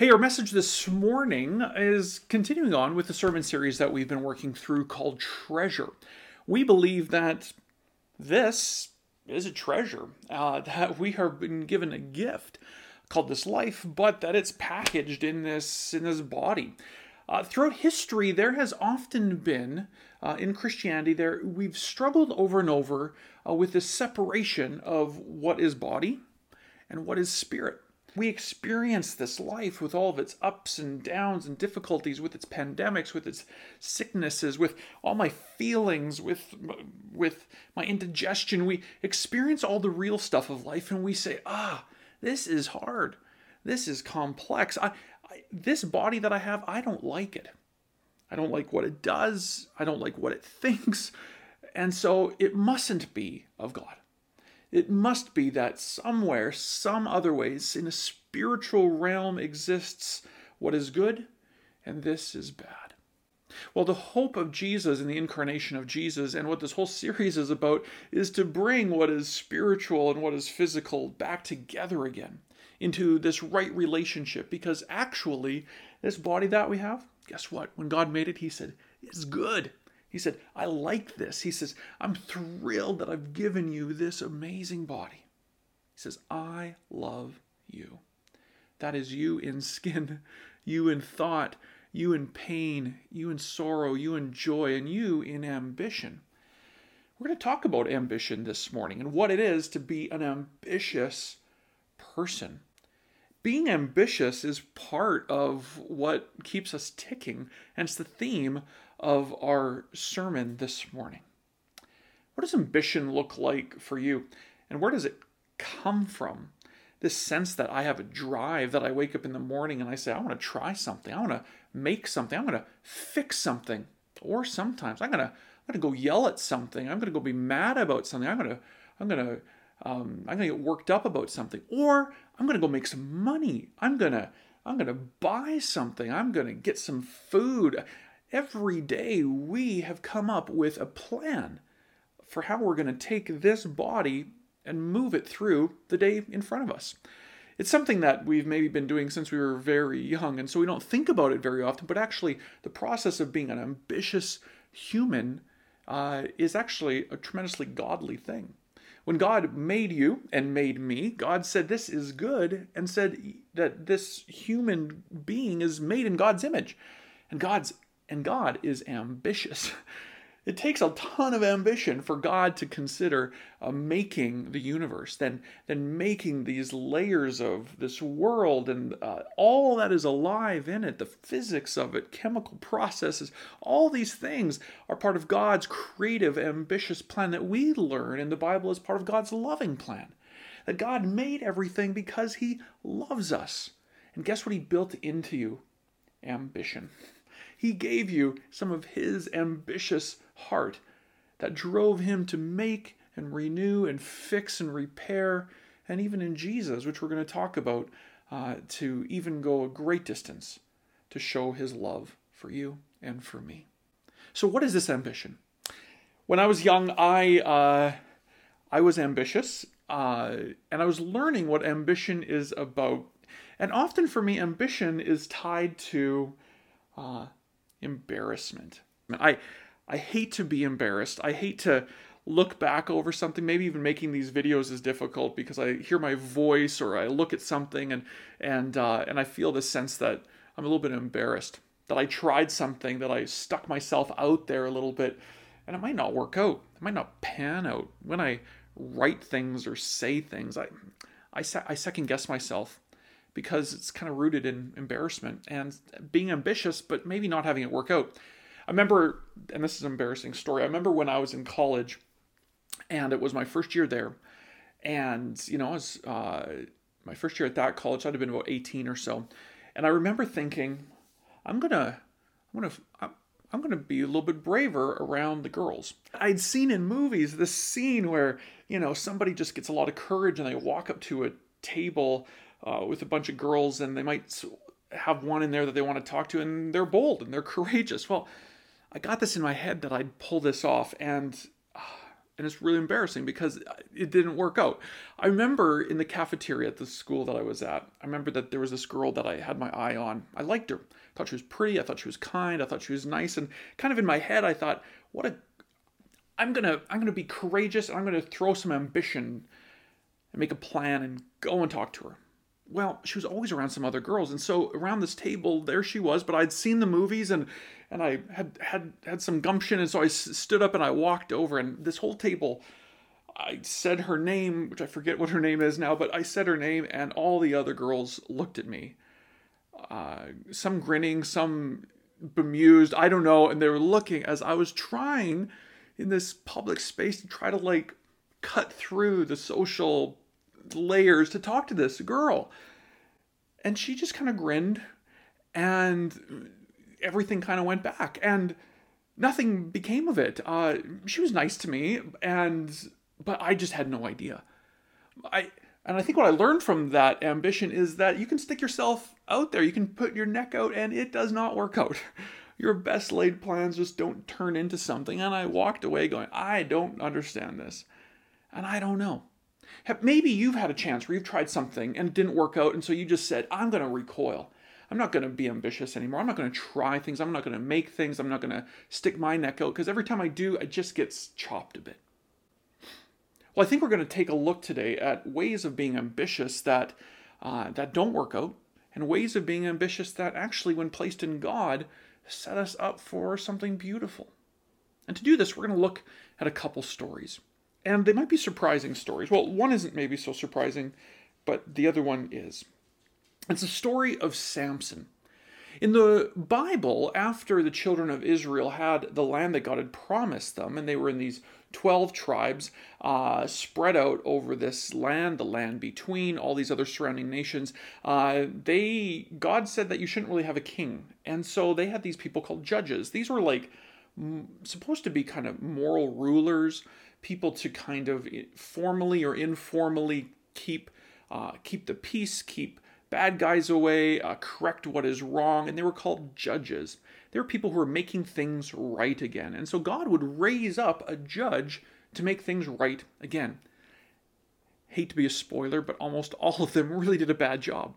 Hey, our message this morning is continuing on with the sermon series that we've been working through called Treasure. We believe that this is a treasure, uh, that we have been given a gift called this life, but that it's packaged in this in this body. Uh, throughout history, there has often been uh, in Christianity there we've struggled over and over uh, with this separation of what is body and what is spirit we experience this life with all of its ups and downs and difficulties with its pandemics with its sicknesses with all my feelings with with my indigestion. We experience all the real stuff of life and we say ah this is hard. This is complex. I, I this body that i have i don't like it. I don't like what it does. I don't like what it thinks. And so it mustn't be of god it must be that somewhere, some other ways, in a spiritual realm exists what is good, and this is bad. Well, the hope of Jesus and the incarnation of Jesus, and what this whole series is about, is to bring what is spiritual and what is physical back together again into this right relationship. Because actually, this body that we have, guess what? When God made it, He said, It's good. He said, I like this. He says, I'm thrilled that I've given you this amazing body. He says, I love you. That is you in skin, you in thought, you in pain, you in sorrow, you in joy, and you in ambition. We're going to talk about ambition this morning and what it is to be an ambitious person. Being ambitious is part of what keeps us ticking, and it's the theme of our sermon this morning. What does ambition look like for you? And where does it come from? This sense that I have a drive, that I wake up in the morning and I say, I want to try something. I want to make something. I'm going to fix something. Or sometimes I'm to, I'm to go yell at something. I'm to go be mad about something. I'm to, I'm to, um, I'm to get worked up about something. Or I'm to go make some money. I'm to, I'm to buy something. I'm to get some food. Every day we have come up with a plan for how we're going to take this body and move it through the day in front of us. It's something that we've maybe been doing since we were very young, and so we don't think about it very often, but actually, the process of being an ambitious human uh, is actually a tremendously godly thing. When God made you and made me, God said this is good and said that this human being is made in God's image. And God's and God is ambitious. It takes a ton of ambition for God to consider uh, making the universe, then, then making these layers of this world and uh, all that is alive in it, the physics of it, chemical processes, all these things are part of God's creative, ambitious plan that we learn in the Bible as part of God's loving plan. That God made everything because He loves us. And guess what He built into you? Ambition. He gave you some of His ambitious heart that drove Him to make and renew and fix and repair, and even in Jesus, which we're going to talk about, uh, to even go a great distance to show His love for you and for me. So, what is this ambition? When I was young, I uh, I was ambitious, uh, and I was learning what ambition is about. And often for me, ambition is tied to uh, embarrassment. I I hate to be embarrassed. I hate to look back over something. Maybe even making these videos is difficult because I hear my voice or I look at something and and uh, and I feel the sense that I'm a little bit embarrassed that I tried something that I stuck myself out there a little bit and it might not work out. It might not pan out when I write things or say things. I I, I second guess myself because it's kind of rooted in embarrassment and being ambitious, but maybe not having it work out. I remember, and this is an embarrassing story. I remember when I was in college, and it was my first year there, and you know, I was uh, my first year at that college. I'd have been about eighteen or so, and I remember thinking, I'm gonna, I'm gonna, I'm, I'm going to be a little bit braver around the girls. I'd seen in movies this scene where, you know, somebody just gets a lot of courage and they walk up to a table uh, with a bunch of girls, and they might have one in there that they want to talk to, and they're bold and they're courageous. Well, I got this in my head that I'd pull this off, and uh, and it's really embarrassing because it didn't work out. I remember in the cafeteria at the school that I was at, I remember that there was this girl that I had my eye on. I liked her. I thought she was pretty. I thought she was kind. I thought she was nice. And kind of in my head, I thought, what a I'm gonna I'm gonna be courageous and I'm gonna throw some ambition and make a plan and go and talk to her. Well, she was always around some other girls, and so around this table, there she was. But I'd seen the movies, and and I had had had some gumption, and so I stood up and I walked over, and this whole table, I said her name, which I forget what her name is now, but I said her name, and all the other girls looked at me, uh, some grinning, some bemused, I don't know, and they were looking as I was trying in this public space to try to like cut through the social layers to talk to this girl. And she just kind of grinned and everything kind of went back and nothing became of it. Uh, she was nice to me and but I just had no idea. I and I think what I learned from that ambition is that you can stick yourself out there. You can put your neck out and it does not work out. your best laid plans just don't turn into something. And I walked away going, I don't understand this. And I don't know. Maybe you've had a chance where you've tried something and it didn't work out. And so you just said, I'm going to recoil. I'm not going to be ambitious anymore. I'm not going to try things. I'm not going to make things. I'm not going to stick my neck out because every time I do, it just gets chopped a bit. Well, I think we're going to take a look today at ways of being ambitious that uh, that don't work out, and ways of being ambitious that actually, when placed in God, set us up for something beautiful. And to do this, we're going to look at a couple stories. And they might be surprising stories. Well, one isn't maybe so surprising, but the other one is. It's a story of Samson. In the Bible, after the children of Israel had the land that God had promised them, and they were in these 12 tribes uh, spread out over this land, the land between all these other surrounding nations, uh, they God said that you shouldn't really have a king. And so they had these people called judges. These were like supposed to be kind of moral rulers, people to kind of formally or informally keep uh, keep the peace, keep bad guys away, uh, correct what is wrong, and they were called judges. They were people who were making things right again. And so God would raise up a judge to make things right again. Hate to be a spoiler, but almost all of them really did a bad job.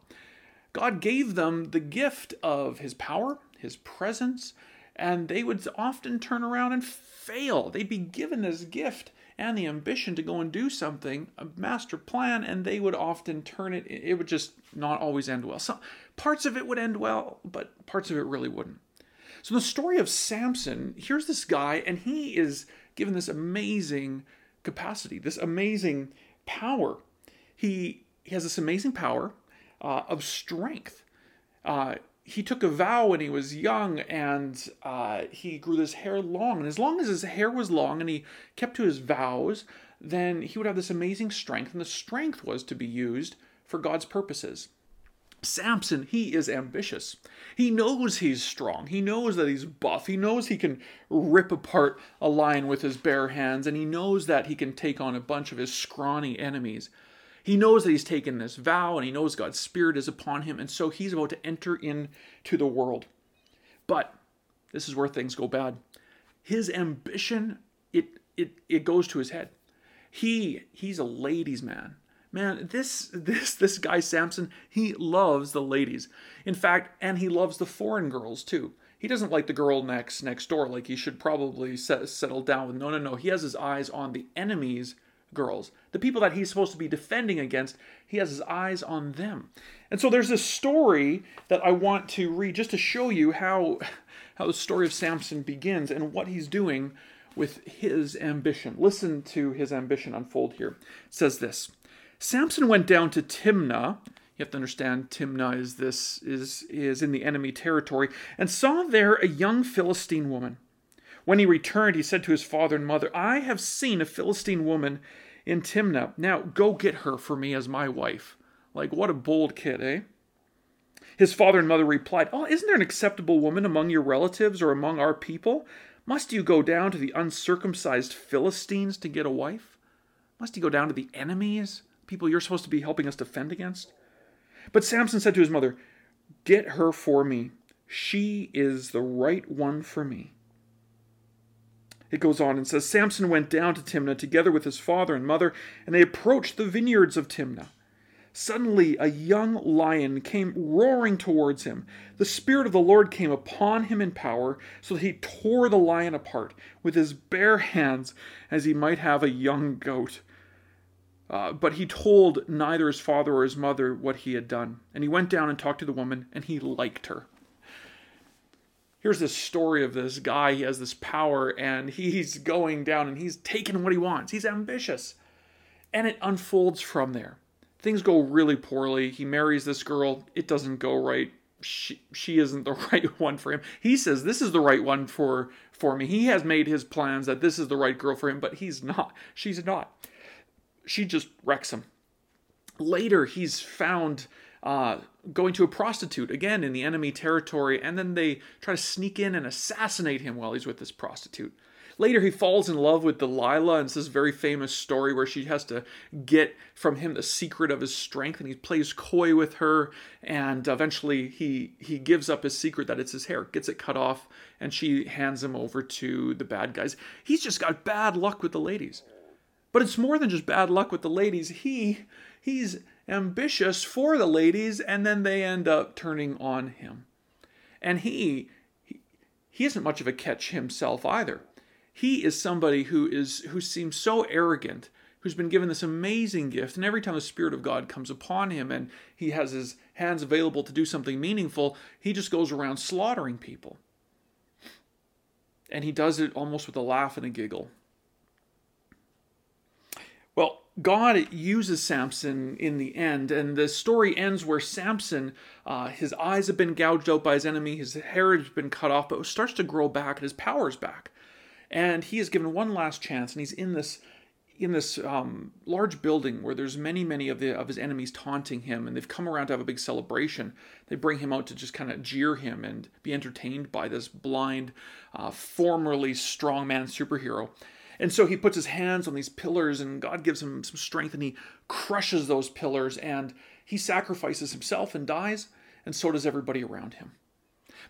God gave them the gift of his power, his presence, and they would often turn around and fail. They'd be given this gift and the ambition to go and do something, a master plan, and they would often turn it, it would just not always end well. Some parts of it would end well, but parts of it really wouldn't. So the story of Samson, here's this guy, and he is given this amazing capacity, this amazing power. He, he has this amazing power uh, of strength. Uh, he took a vow when he was young and uh, he grew his hair long. And as long as his hair was long and he kept to his vows, then he would have this amazing strength. And the strength was to be used for God's purposes. Samson, he is ambitious. He knows he's strong. He knows that he's buff. He knows he can rip apart a lion with his bare hands, and he knows that he can take on a bunch of his scrawny enemies. He knows that he's taken this vow and he knows God's Spirit is upon him, and so he's about to enter into the world. But this is where things go bad. His ambition, it it it goes to his head. He he's a ladies' man. Man, this this this guy Samson, he loves the ladies. In fact, and he loves the foreign girls too. He doesn't like the girl next next door like he should probably set, settle down with. No, no, no. He has his eyes on the enemies girls, the people that he's supposed to be defending against, he has his eyes on them. And so there's this story that I want to read just to show you how how the story of Samson begins and what he's doing with his ambition. Listen to his ambition unfold here. It says this. Samson went down to Timnah, you have to understand Timnah is this is is in the enemy territory and saw there a young Philistine woman. When he returned, he said to his father and mother, I have seen a Philistine woman in Timnah. Now go get her for me as my wife. Like, what a bold kid, eh? His father and mother replied, Oh, isn't there an acceptable woman among your relatives or among our people? Must you go down to the uncircumcised Philistines to get a wife? Must you go down to the enemies, people you're supposed to be helping us defend against? But Samson said to his mother, Get her for me. She is the right one for me. It goes on and says Samson went down to Timnah together with his father and mother, and they approached the vineyards of Timnah. Suddenly, a young lion came roaring towards him. The Spirit of the Lord came upon him in power, so that he tore the lion apart with his bare hands, as he might have a young goat. Uh, but he told neither his father or his mother what he had done. And he went down and talked to the woman, and he liked her. Here's this story of this guy. He has this power, and he's going down and he's taking what he wants. He's ambitious. And it unfolds from there things go really poorly. He marries this girl. It doesn't go right. She, she isn't the right one for him. He says this is the right one for for me. He has made his plans that this is the right girl for him, but he's not. She's not. She just wrecks him. Later, he's found uh, going to a prostitute again in the enemy territory, and then they try to sneak in and assassinate him while he's with this prostitute. Later, he falls in love with Delilah, and it's this very famous story where she has to get from him the secret of his strength, and he plays coy with her, and eventually he he gives up his secret that it's his hair, gets it cut off, and she hands him over to the bad guys. He's just got bad luck with the ladies. But it's more than just bad luck with the ladies. He he's ambitious for the ladies, and then they end up turning on him. And he he, he isn't much of a catch himself either. He is somebody who is who seems so arrogant who's been given this amazing gift and every time the spirit of god comes upon him and he has his hands available to do something meaningful he just goes around slaughtering people. And he does it almost with a laugh and a giggle God uses Samson in the end, and the story ends where Samson, uh, his eyes have been gouged out by his enemy, his hair has been cut off, but starts to grow back, and his power's back and he is given one last chance, and he's in this in this um, large building where there's many, many of the of his enemies taunting him, and they've come around to have a big celebration. They bring him out to just kind of jeer him and be entertained by this blind, uh, formerly strongman superhero. And so he puts his hands on these pillars, and God gives him some strength, and he crushes those pillars, and he sacrifices himself and dies, and so does everybody around him.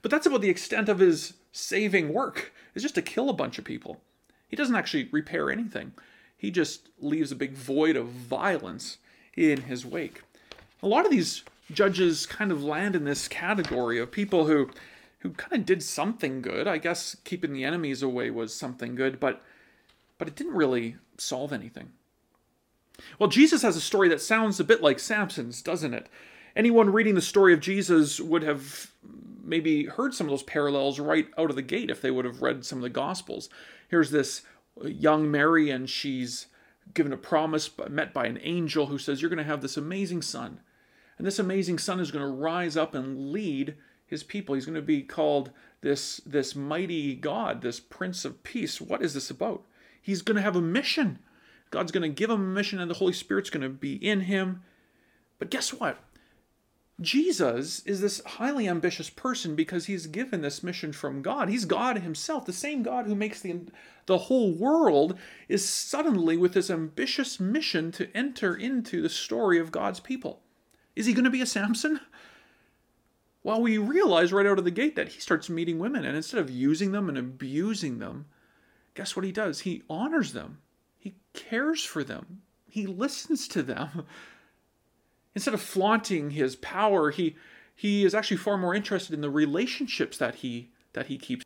But that's about the extent of his saving work, is just to kill a bunch of people. He doesn't actually repair anything. He just leaves a big void of violence in his wake. A lot of these judges kind of land in this category of people who who kind of did something good. I guess keeping the enemies away was something good, but but it didn't really solve anything. Well, Jesus has a story that sounds a bit like Samson's, doesn't it? Anyone reading the story of Jesus would have maybe heard some of those parallels right out of the gate if they would have read some of the Gospels. Here's this young Mary, and she's given a promise met by an angel who says, You're going to have this amazing son. And this amazing son is going to rise up and lead his people. He's going to be called this, this mighty God, this Prince of Peace. What is this about? He's going to have a mission. God's going to give him a mission, and the Holy Spirit's going to be in him. But guess what? Jesus is this highly ambitious person because he's given this mission from God. He's God himself. The same God who makes the, the whole world is suddenly with this ambitious mission to enter into the story of God's people. Is he going to be a Samson? Well, we realize right out of the gate that he starts meeting women, and instead of using them and abusing them, guess what he does? He honors them, he cares for them, he listens to them. Instead of flaunting his power, he he is actually far more interested in the relationships that he that he keeps.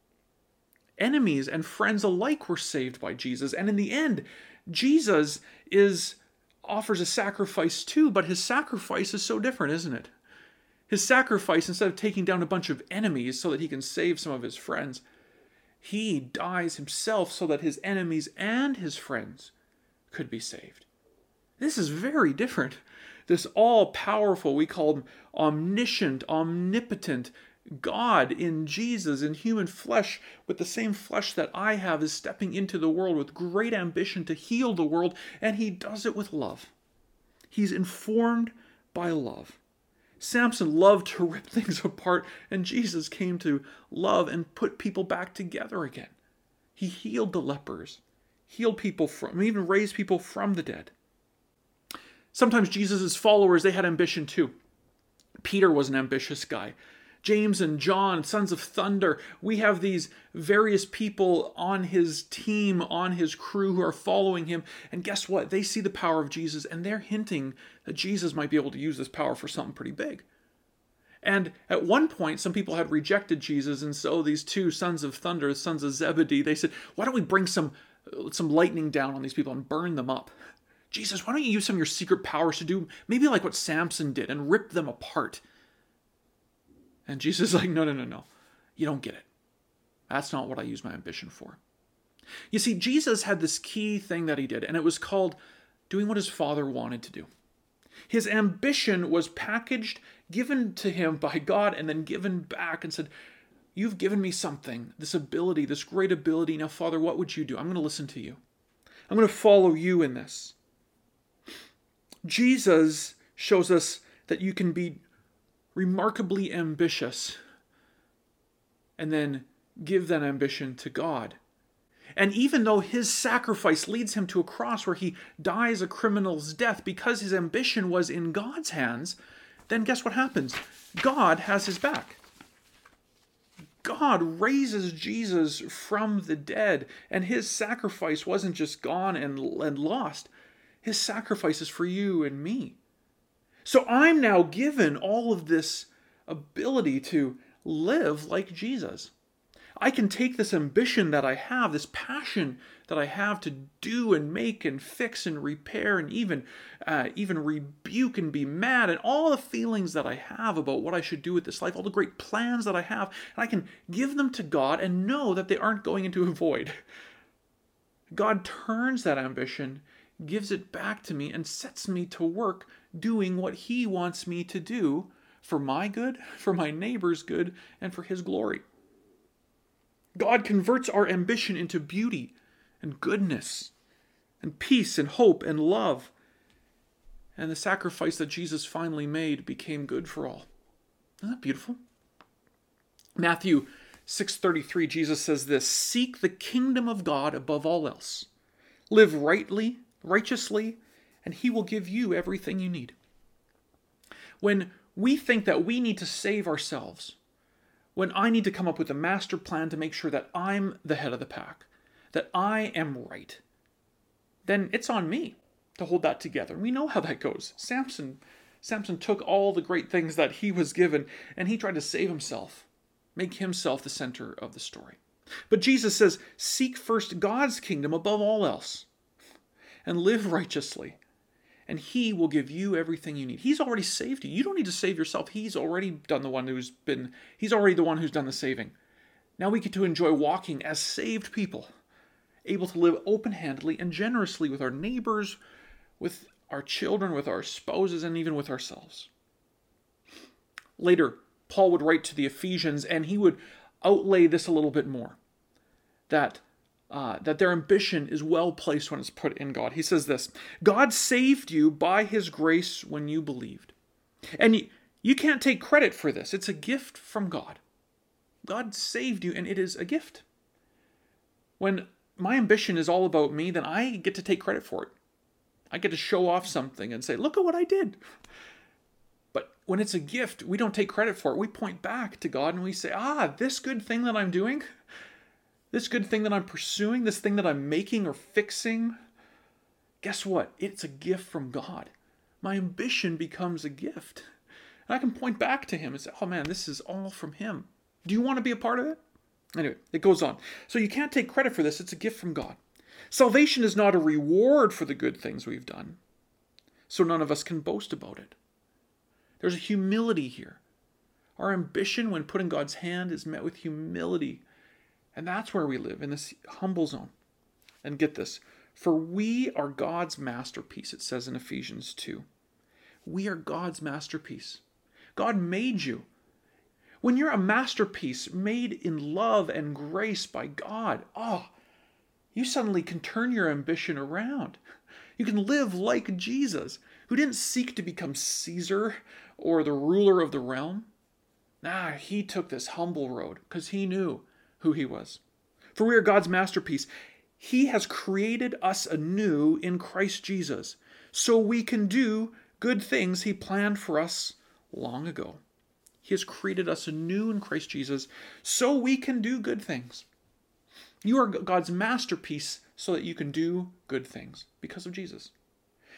Enemies and friends alike were saved by Jesus, and in the end, Jesus is offers a sacrifice too, but his sacrifice is so different, isn't it? His sacrifice, instead of taking down a bunch of enemies so that he can save some of his friends, he dies himself so that his enemies and his friends could be saved. This is very different this all powerful, we call him omniscient, omnipotent God in Jesus, in human flesh, with the same flesh that I have, is stepping into the world with great ambition to heal the world, and he does it with love. He's informed by love. Samson loved to rip things apart, and Jesus came to love and put people back together again. He healed the lepers, healed people from, even raised people from the dead. Sometimes Jesus' followers, they had ambition too. Peter was an ambitious guy. James and John, sons of thunder. We have these various people on his team, on his crew who are following him. And guess what? They see the power of Jesus and they're hinting that Jesus might be able to use this power for something pretty big. And at one point, some people had rejected Jesus, and so these two sons of thunder, sons of Zebedee, they said, "Why don't we bring some some lightning down on these people and burn them up?" Jesus, why don't you use some of your secret powers to do maybe like what Samson did and rip them apart? And Jesus is like, no, no, no, no. You don't get it. That's not what I use my ambition for. You see, Jesus had this key thing that he did, and it was called doing what his father wanted to do. His ambition was packaged, given to him by God, and then given back and said, You've given me something, this ability, this great ability. Now, Father, what would you do? I'm going to listen to you. I'm going to follow you in this. Jesus shows us that you can be remarkably ambitious and then give that ambition to God. And even though his sacrifice leads him to a cross where he dies a criminal's death because his ambition was in God's hands, then guess what happens? God has his back. God raises Jesus from the dead, and his sacrifice wasn't just gone and, and lost. His sacrifice is for you and me. So I'm now given all of this ability to live like Jesus. I can take this ambition that I have, this passion that I have to do and make and fix and repair and even uh, even rebuke and be mad and all the feelings that I have about what I should do with this life, all the great plans that I have, and I can give them to God and know that they aren't going into a void. God turns that ambition, gives it back to me, and sets me to work doing what He wants me to do for my good, for my neighbor's good, and for His glory. God converts our ambition into beauty and goodness and peace and hope and love. And the sacrifice that Jesus finally made became good for all. Isn't that beautiful? Matthew 6:33 Jesus says this, "Seek the kingdom of God above all else. Live rightly, righteously, and he will give you everything you need. When we think that we need to save ourselves, when I need to come up with a master plan to make sure that I'm the head of the pack, that I am right, then it's on me to hold that together. We know how that goes. Samson Samson took all the great things that he was given and he tried to save himself, make himself the center of the story. But Jesus says, Seek first God's kingdom above all else and live righteously and he will give you everything you need. He's already saved you. You don't need to save yourself. He's already done the one who's been he's already the one who's done the saving. Now we get to enjoy walking as saved people, able to live open-handedly and generously with our neighbors, with our children, with our spouses and even with ourselves. Later, Paul would write to the Ephesians and he would outlay this a little bit more. That uh, that their ambition is well placed when it's put in God. He says this God saved you by his grace when you believed. And you, you can't take credit for this, it's a gift from God. God saved you, and it is a gift. When my ambition is all about me, then I get to take credit for it. I get to show off something and say, look at what I did. But when it's a gift, we don't take credit for it. We point back to God and we say, ah, this good thing that I'm doing, this good thing that I'm pursuing, this thing that I'm making or fixing, guess what? It's a gift from God. My ambition becomes a gift. And I can point back to Him and say, oh man, this is all from Him. Do you want to be a part of it? Anyway, it goes on. So you can't take credit for this, it's a gift from God. Salvation is not a reward for the good things we've done, so none of us can boast about it. There's a humility here. Our ambition, when put in God's hand, is met with humility and that's where we live, in this humble zone. And get this for we are God's masterpiece, it says in Ephesians 2. We are God's masterpiece. God made you. When you're a masterpiece made in love and grace by God, oh, you suddenly can turn your ambition around. You can live like Jesus, who didn't seek to become Caesar or the ruler of the realm. Nah, he took this humble road because he knew who he was. For we are God's masterpiece. He has created us anew in Christ Jesus, so we can do good things he planned for us long ago. He has created us anew in Christ Jesus so we can do good things. You are God's masterpiece so that you can do good things because of Jesus.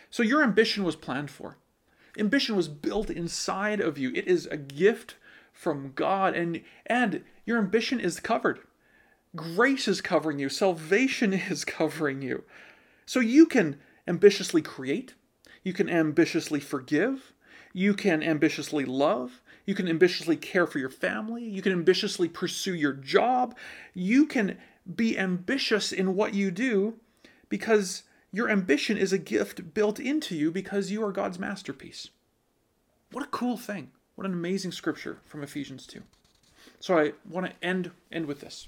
So your ambition was planned for. Ambition was built inside of you. It is a gift from God and and your ambition is covered. Grace is covering you. Salvation is covering you. So you can ambitiously create, you can ambitiously forgive, you can ambitiously love, you can ambitiously care for your family, you can ambitiously pursue your job, you can be ambitious in what you do because your ambition is a gift built into you because you are God's masterpiece. What a cool thing. What an amazing scripture from Ephesians 2. So I want to end end with this.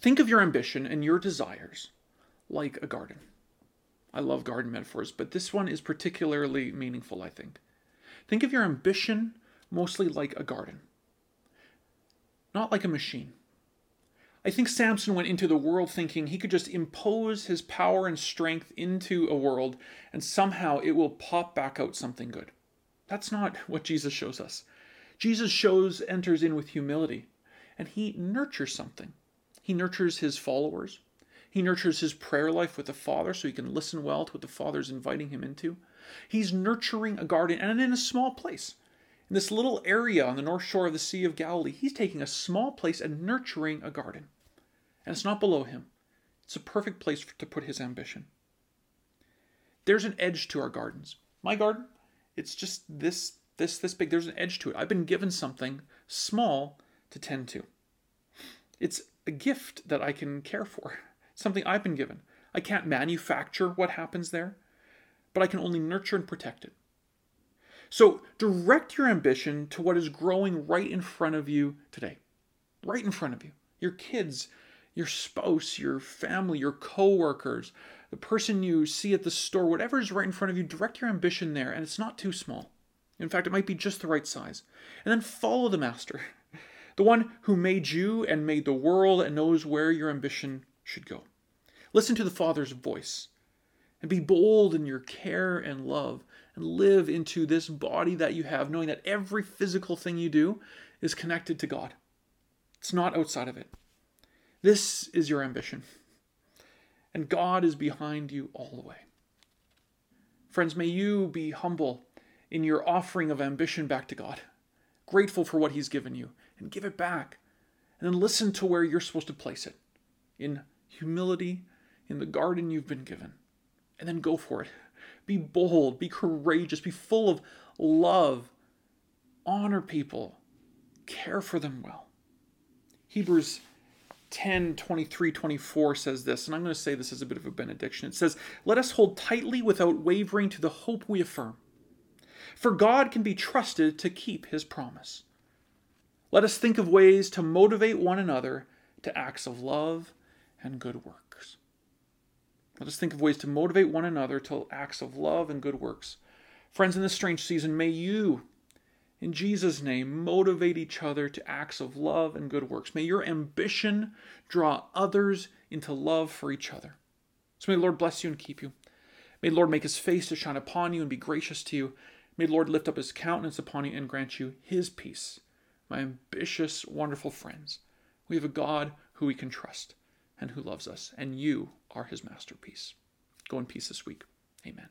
Think of your ambition and your desires like a garden. I love garden metaphors, but this one is particularly meaningful, I think. Think of your ambition mostly like a garden, not like a machine. I think Samson went into the world thinking he could just impose his power and strength into a world and somehow it will pop back out something good. That's not what Jesus shows us. Jesus shows enters in with humility and he nurtures something. He nurtures his followers. He nurtures his prayer life with the Father so he can listen well to what the Father's inviting him into. He's nurturing a garden and in a small place. In this little area on the north shore of the Sea of Galilee, he's taking a small place and nurturing a garden. And it's not below him, it's a perfect place to put his ambition. There's an edge to our gardens. My garden, it's just this, this, this big. There's an edge to it. I've been given something small to tend to. It's a gift that I can care for, something I've been given. I can't manufacture what happens there, but I can only nurture and protect it. So direct your ambition to what is growing right in front of you today. Right in front of you. Your kids, your spouse, your family, your coworkers, the person you see at the store, whatever is right in front of you, direct your ambition there, and it's not too small. In fact, it might be just the right size. And then follow the master, the one who made you and made the world and knows where your ambition should go. Listen to the Father's voice and be bold in your care and love and live into this body that you have, knowing that every physical thing you do is connected to God. It's not outside of it. This is your ambition. And God is behind you all the way. Friends, may you be humble in your offering of ambition back to God, grateful for what He's given you, and give it back. And then listen to where you're supposed to place it in humility, in the garden you've been given. And then go for it. Be bold, be courageous, be full of love, honor people, care for them well. Hebrews 10 23 24 says this, and I'm going to say this as a bit of a benediction. It says, Let us hold tightly without wavering to the hope we affirm, for God can be trusted to keep his promise. Let us think of ways to motivate one another to acts of love and good works. Let us think of ways to motivate one another to acts of love and good works. Friends, in this strange season, may you, in Jesus' name, motivate each other to acts of love and good works. May your ambition draw others into love for each other. So may the Lord bless you and keep you. May the Lord make his face to shine upon you and be gracious to you. May the Lord lift up his countenance upon you and grant you his peace my ambitious, wonderful friends. We have a God who we can trust and who loves us, and you are his masterpiece. Go in peace this week. Amen.